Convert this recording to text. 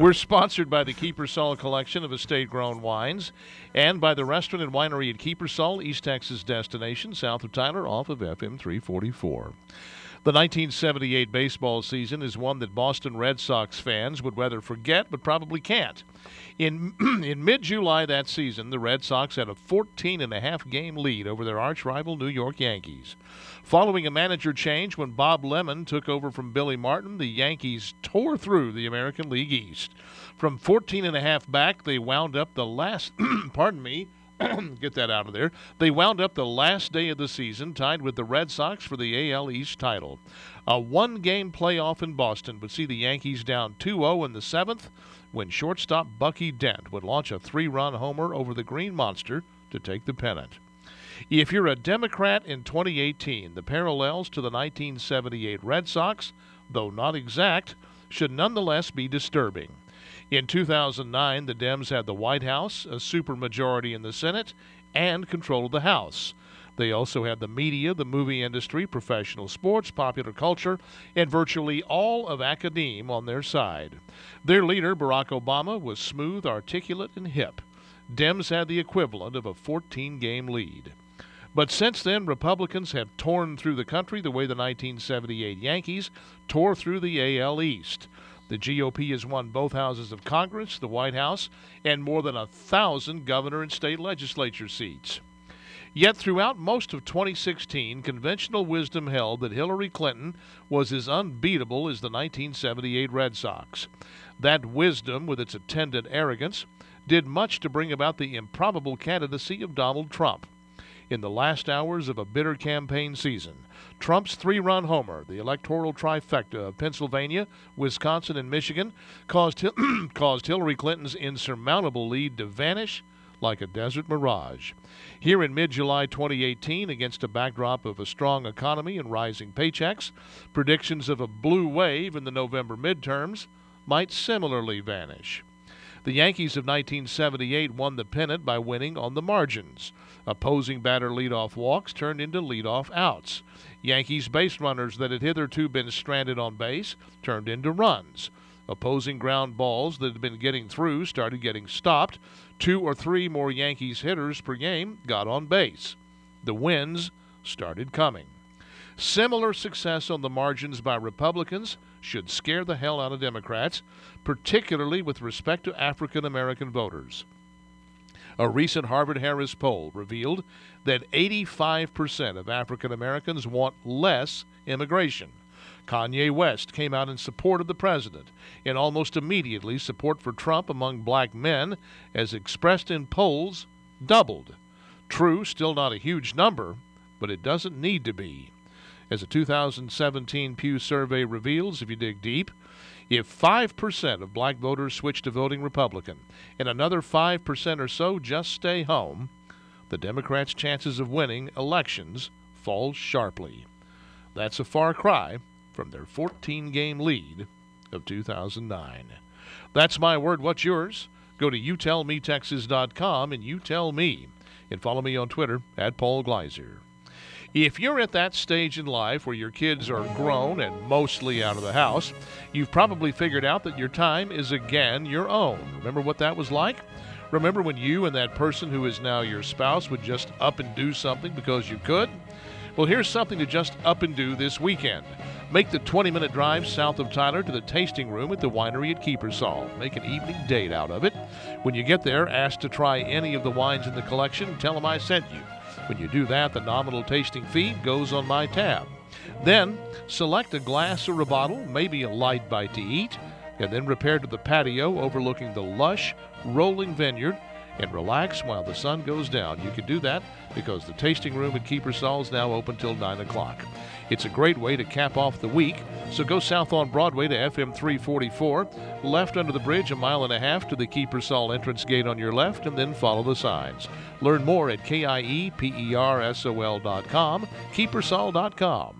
We're sponsored by the Kiepersol collection of estate grown wines and by the restaurant and winery at Kiepersol, East Texas destination, south of Tyler, off of FM 344. The 1978 baseball season is one that Boston Red Sox fans would rather forget but probably can't. In, in mid July that season, the Red Sox had a 14 and a half game lead over their arch rival New York Yankees. Following a manager change when Bob Lemon took over from Billy Martin, the Yankees tore through the American League East. From 14 and a half back, they wound up the last, pardon me, get that out of there. They wound up the last day of the season tied with the Red Sox for the AL East title. A one game playoff in Boston would see the Yankees down 2 0 in the seventh when shortstop Bucky Dent would launch a three run homer over the Green Monster to take the pennant. If you're a Democrat in 2018, the parallels to the 1978 Red Sox, though not exact, should nonetheless be disturbing. In 2009, the Dems had the White House, a supermajority in the Senate, and control of the House. They also had the media, the movie industry, professional sports, popular culture, and virtually all of academe on their side. Their leader, Barack Obama, was smooth, articulate, and hip. Dems had the equivalent of a 14 game lead. But since then, Republicans have torn through the country the way the 1978 Yankees tore through the AL East. The GOP has won both houses of Congress, the White House, and more than a thousand governor and state legislature seats. Yet throughout most of 2016, conventional wisdom held that Hillary Clinton was as unbeatable as the 1978 Red Sox. That wisdom, with its attendant arrogance, did much to bring about the improbable candidacy of Donald Trump in the last hours of a bitter campaign season. Trump's three run homer, the electoral trifecta of Pennsylvania, Wisconsin, and Michigan, caused, caused Hillary Clinton's insurmountable lead to vanish like a desert mirage. Here in mid July 2018, against a backdrop of a strong economy and rising paychecks, predictions of a blue wave in the November midterms might similarly vanish. The Yankees of 1978 won the pennant by winning on the margins. Opposing batter leadoff walks turned into leadoff outs. Yankees base runners that had hitherto been stranded on base turned into runs. Opposing ground balls that had been getting through started getting stopped. Two or three more Yankees hitters per game got on base. The wins started coming. Similar success on the margins by Republicans should scare the hell out of Democrats, particularly with respect to African American voters. A recent Harvard Harris poll revealed that 85% of African Americans want less immigration. Kanye West came out in support of the president, and almost immediately support for Trump among black men, as expressed in polls, doubled. True, still not a huge number, but it doesn't need to be. As a 2017 Pew survey reveals, if you dig deep, if 5% of black voters switch to voting Republican and another 5% or so just stay home, the Democrats' chances of winning elections fall sharply. That's a far cry from their 14 game lead of 2009. That's my word. What's yours? Go to youtellmetexas.com and you tell me. And follow me on Twitter at Paul Gleiser. If you're at that stage in life where your kids are grown and mostly out of the house, you've probably figured out that your time is again your own. Remember what that was like? Remember when you and that person who is now your spouse would just up and do something because you could? Well, here's something to just up and do this weekend. Make the 20 minute drive south of Tyler to the tasting room at the winery at Kiepersol. Make an evening date out of it. When you get there, ask to try any of the wines in the collection. Tell them I sent you. When you do that, the nominal tasting fee goes on my tab. Then select a glass or a bottle, maybe a light bite to eat, and then repair to the patio overlooking the lush, rolling vineyard and relax while the sun goes down. You can do that because the tasting room at Kiepersol is now open till 9 o'clock. It's a great way to cap off the week, so go south on Broadway to FM 344, left under the bridge a mile and a half to the Kiepersol entrance gate on your left, and then follow the signs. Learn more at KIEPERSOL.com, Kiepersol.com.